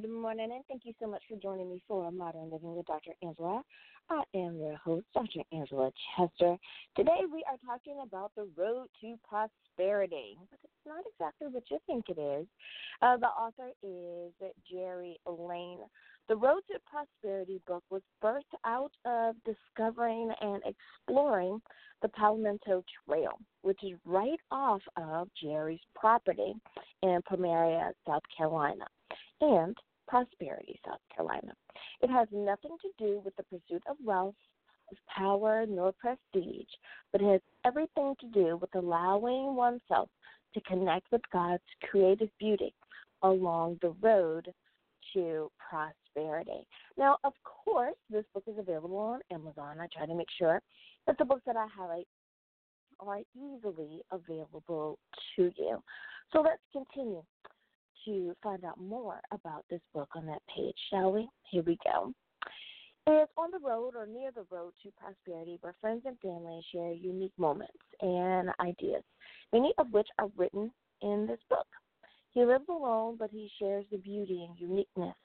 Good morning, and thank you so much for joining me for Modern Living with Dr. Angela. I am your host, Dr. Angela Chester. Today we are talking about the road to prosperity, but it's not exactly what you think it is. Uh, the author is Jerry Lane. The Road to Prosperity book was birthed out of discovering and exploring the Palmetto Trail, which is right off of Jerry's property in Pomaria, South Carolina, and Prosperity, South Carolina. It has nothing to do with the pursuit of wealth, of power, nor prestige, but it has everything to do with allowing oneself to connect with God's creative beauty along the road to prosperity. Now, of course, this book is available on Amazon. I try to make sure that the books that I highlight are easily available to you. So let's continue to find out more about this book on that page, shall we? Here we go. It's on the road or near the road to prosperity where friends and family share unique moments and ideas, many of which are written in this book. He lives alone, but he shares the beauty and uniqueness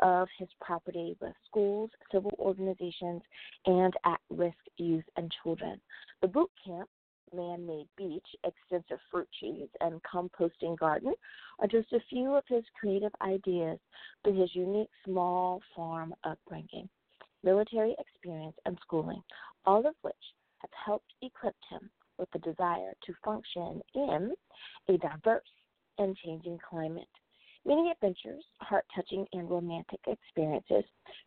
of his property with schools, civil organizations, and at risk youth and children. The boot camp, man made beach, extensive fruit trees, and composting garden are just a few of his creative ideas through his unique small farm upbringing, military experience, and schooling, all of which have helped equip him with the desire to function in a diverse and changing climate. Many adventures, heart touching and romantic experiences,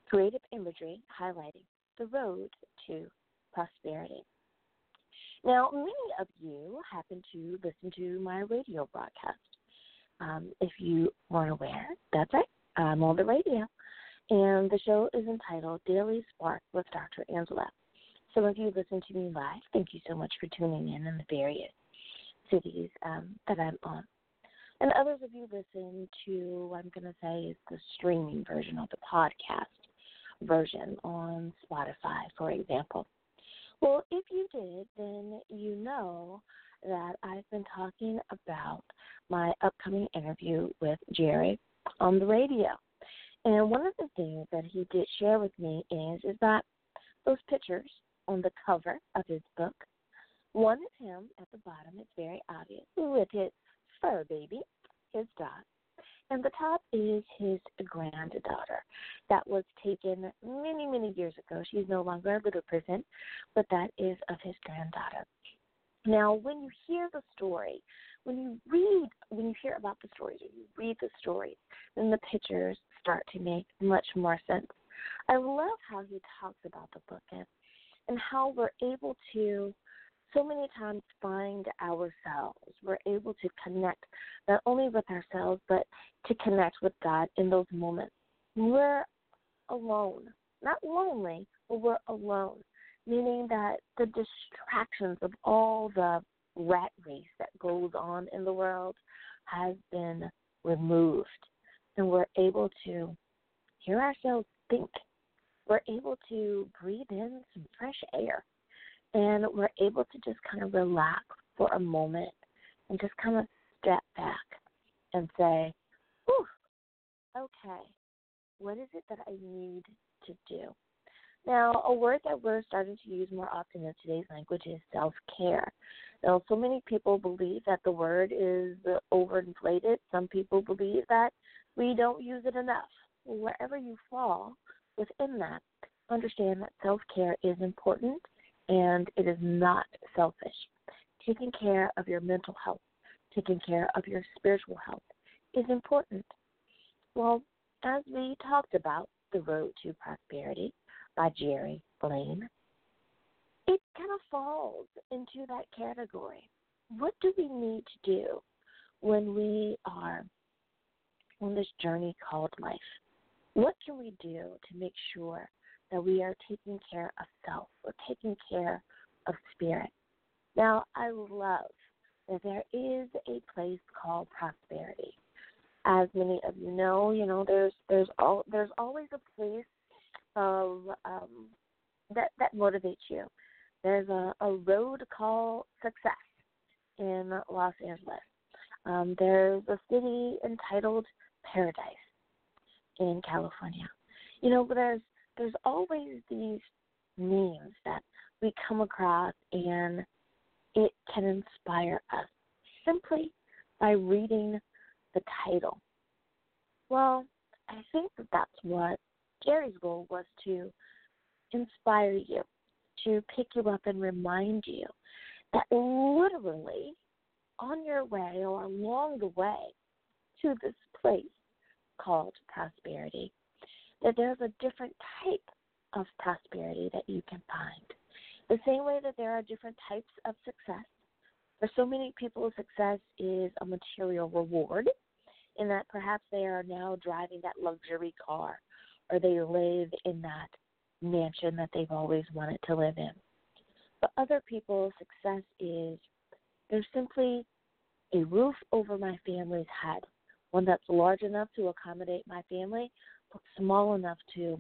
creative imagery highlighting the road to prosperity. Now, many of you happen to listen to my radio broadcast. Um, if you weren't aware, that's right, I'm on the radio. And the show is entitled Daily Spark with Dr. Angela. Some of you listen to me live. Thank you so much for tuning in in the various cities um, that I'm on. And others of you listen to, I'm going to say, is the streaming version of the podcast version on Spotify, for example. Well, if you did, then you know that I've been talking about my upcoming interview with Jerry on the radio. And one of the things that he did share with me is is that those pictures on the cover of his book, one is him at the bottom, it's very obvious, with his fur baby, his dog. And the top is his granddaughter that was taken many, many years ago. She's no longer a little person, but that is of his granddaughter. Now, when you hear the story, when you read, when you hear about the stories, when you read the stories, then the pictures start to make much more sense. I love how he talks about the book and, and how we're able to so many times find ourselves. We're able to connect not only with ourselves, but to connect with God in those moments. We're alone, not lonely, but we're alone, meaning that the distractions of all the rat race that goes on in the world has been removed. And we're able to hear ourselves think. We're able to breathe in some fresh air and we're able to just kind of relax for a moment and just kind of step back and say, Whew, okay, what is it that I need to do? Now, a word that we're starting to use more often in today's language is self care. Now, so many people believe that the word is overinflated. Some people believe that we don't use it enough. Wherever you fall within that, understand that self care is important and it is not selfish. Taking care of your mental health, taking care of your spiritual health is important. Well, as we talked about The Road to Prosperity by Jerry Lane, it kind of falls into that category. What do we need to do when we are on this journey called life? What can we do to make sure that we are taking care of self, we're taking care of spirit. Now, I love that there is a place called prosperity. As many of you know, you know there's there's all there's always a place of um, that that motivates you. There's a, a road called success in Los Angeles. Um, there's a city entitled Paradise. in California. You know, there's there's always these names that we come across and it can inspire us simply by reading the title. Well, I think that that's what Gary's goal was to inspire you, to pick you up and remind you that literally on your way or along the way to this place called prosperity, that there's a different type of prosperity that you can find. The same way that there are different types of success. For so many people, success is a material reward, in that perhaps they are now driving that luxury car or they live in that mansion that they've always wanted to live in. For other people, success is there's simply a roof over my family's head, one that's large enough to accommodate my family, small enough to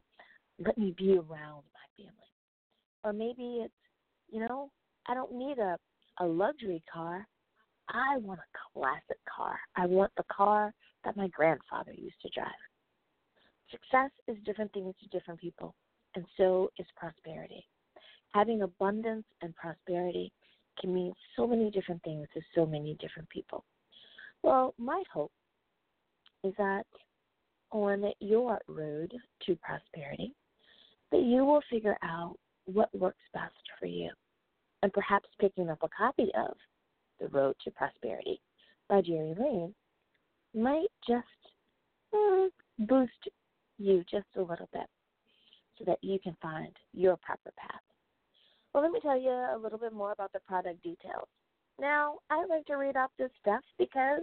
let me be around my family. Or maybe it's, you know, I don't need a, a luxury car. I want a classic car. I want the car that my grandfather used to drive. Success is different things to different people, and so is prosperity. Having abundance and prosperity can mean so many different things to so many different people. Well, my hope is that on your road to prosperity, that you will figure out what works best for you. And perhaps picking up a copy of The Road to Prosperity by Jerry Lane might just mm, boost you just a little bit so that you can find your proper path. Well, let me tell you a little bit more about the product details. Now, I like to read off this stuff because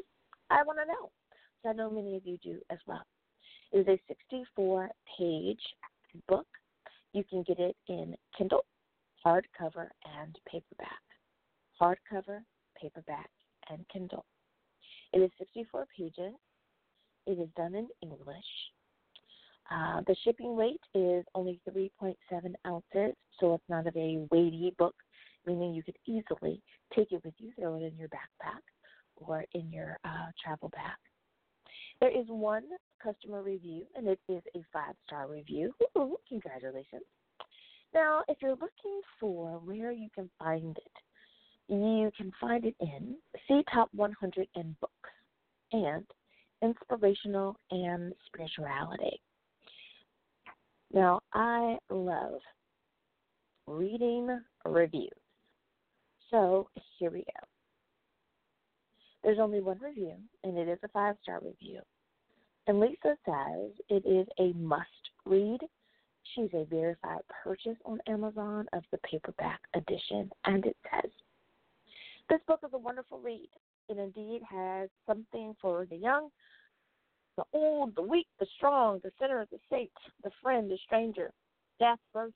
I want to know. So I know many of you do as well. Is a 64 page book. You can get it in Kindle, hardcover, and paperback. Hardcover, paperback, and Kindle. It is 64 pages. It is done in English. Uh, the shipping weight is only 3.7 ounces, so it's not a very weighty book, meaning you could easily take it with you, throw it in your backpack or in your uh, travel bag. There is one customer review, and it is a five star review. Ooh, congratulations. Now, if you're looking for where you can find it, you can find it in C Top 100 in Books and Inspirational and Spirituality. Now, I love reading reviews. So here we go. There's only one review, and it is a five star review. And Lisa says it is a must read. She's a verified purchase on Amazon of the paperback edition, and it says, This book is a wonderful read. It indeed has something for the young, the old, the weak, the strong, the sinner, the saint, the friend, the stranger. Death, birth,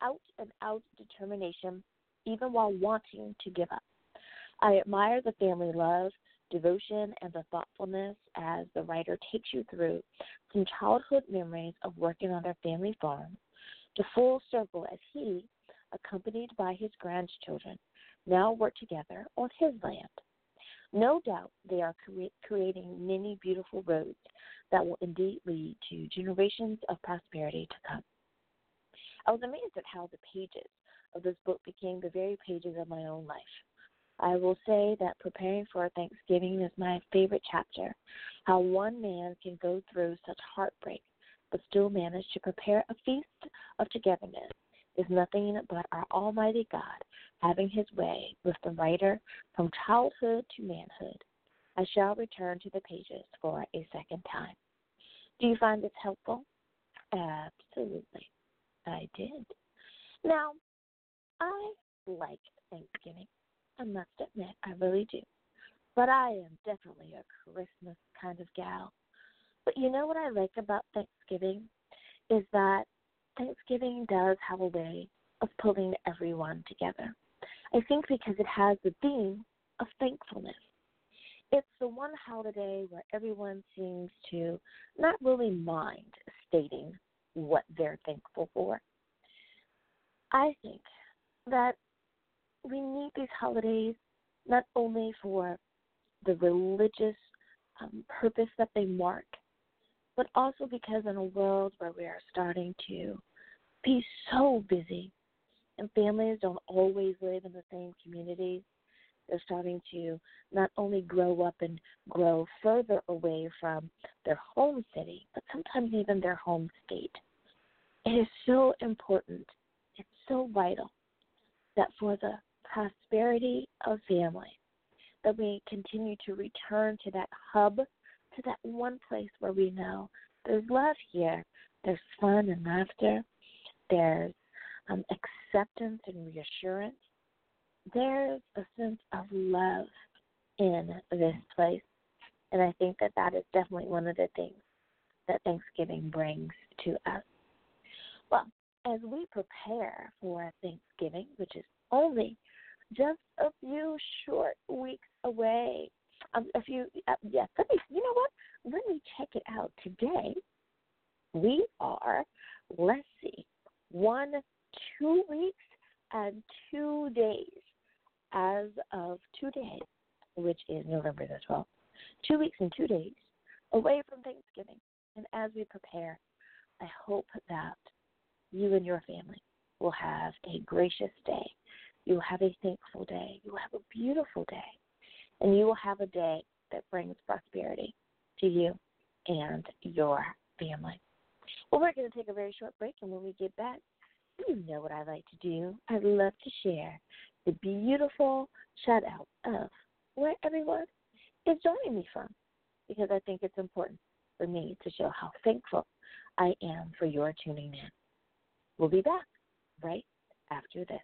out and out determination, even while wanting to give up. I admire the family love, devotion, and the thoughtfulness as the writer takes you through from childhood memories of working on their family farm to full circle as he, accompanied by his grandchildren, now work together on his land. No doubt they are cre- creating many beautiful roads that will indeed lead to generations of prosperity to come. I was amazed at how the pages of this book became the very pages of my own life. I will say that preparing for Thanksgiving is my favorite chapter. How one man can go through such heartbreak but still manage to prepare a feast of togetherness is nothing but our Almighty God having his way with the writer from childhood to manhood. I shall return to the pages for a second time. Do you find this helpful? Absolutely. I did. Now, I like Thanksgiving. I must admit, I really do. But I am definitely a Christmas kind of gal. But you know what I like about Thanksgiving is that Thanksgiving does have a way of pulling everyone together. I think because it has the theme of thankfulness. It's the one holiday where everyone seems to not really mind stating what they're thankful for. I think that we need these holidays not only for the religious um, purpose that they mark, but also because in a world where we are starting to be so busy and families don't always live in the same communities, they're starting to not only grow up and grow further away from their home city, but sometimes even their home state. It is so important, it's so vital that for the prosperity of family, that we continue to return to that hub, to that one place where we know there's love here, there's fun and laughter, there's um, acceptance and reassurance, there's a sense of love in this place. And I think that that is definitely one of the things that Thanksgiving brings to us. Well, as we prepare for Thanksgiving, which is only just a few short weeks away, um, a few, uh, yes, let me, you know what? Let me check it out today. We are, let's see, one, two weeks and two days as of today, which is November the 12th, two weeks and two days away from Thanksgiving. And as we prepare, I hope that you and your family will have a gracious day. You will have a thankful day. You will have a beautiful day. And you will have a day that brings prosperity to you and your family. Well, we're going to take a very short break, and when we get back, you know what I like to do. I love to share the beautiful shout out of where everyone is joining me from because I think it's important for me to show how thankful I am for your tuning in. We'll be back right after this.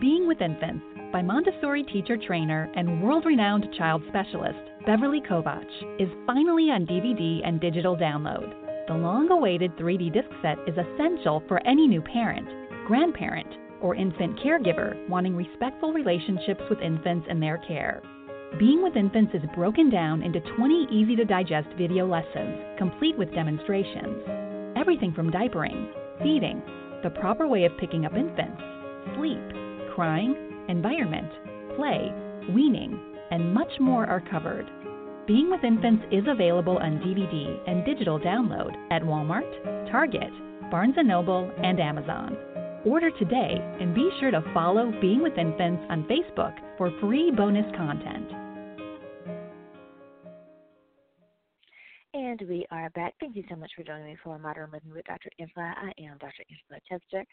Being with Infants by Montessori teacher trainer and world renowned child specialist Beverly Kovach is finally on DVD and digital download. The long awaited 3D disc set is essential for any new parent grandparent, or infant caregiver wanting respectful relationships with infants and their care. Being with Infants is broken down into 20 easy to digest video lessons, complete with demonstrations. Everything from diapering, feeding, the proper way of picking up infants, sleep, crying, environment, play, weaning, and much more are covered. Being with Infants is available on DVD and digital download at Walmart, Target, Barnes & Noble, and Amazon. Order today and be sure to follow Being with Infants on Facebook for free bonus content. And we are back. Thank you so much for joining me for Modern Living with Dr. Angela. I am Dr. Angela Chester,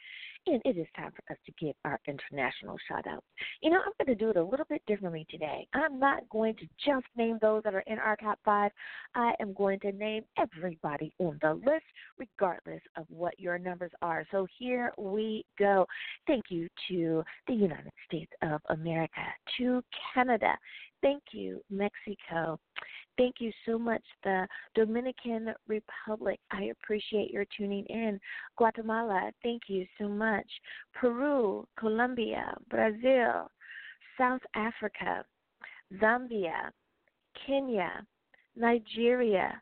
and it is time for us to give our international shout outs. You know, I'm going to do it a little bit differently today. I'm not going to just name those that are in our top five. I am going to name everybody on the list, regardless of what your numbers are. So here we go. Thank you to the United States of America, to Canada. Thank you, Mexico. Thank you so much, the Dominican Republic. I appreciate your tuning in. Guatemala, thank you so much. Peru, Colombia, Brazil, South Africa, Zambia, Kenya, Nigeria,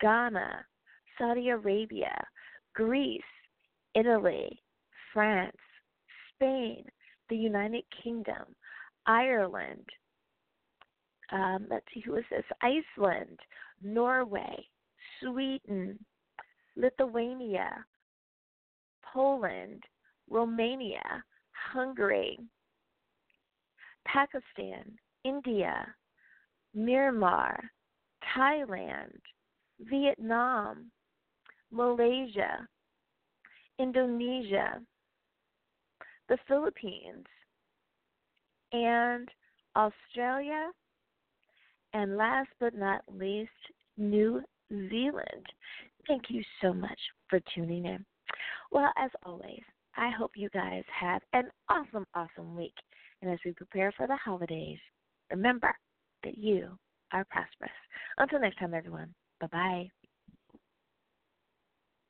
Ghana, Saudi Arabia, Greece, Italy, France, Spain, the United Kingdom, Ireland, um, let's see, who is this? Iceland, Norway, Sweden, Lithuania, Poland, Romania, Hungary, Pakistan, India, Myanmar, Thailand, Vietnam, Malaysia, Indonesia, the Philippines, and Australia, and last but not least, New Zealand. Thank you so much for tuning in. Well, as always, I hope you guys have an awesome, awesome week. And as we prepare for the holidays, remember that you are prosperous. Until next time, everyone, bye bye.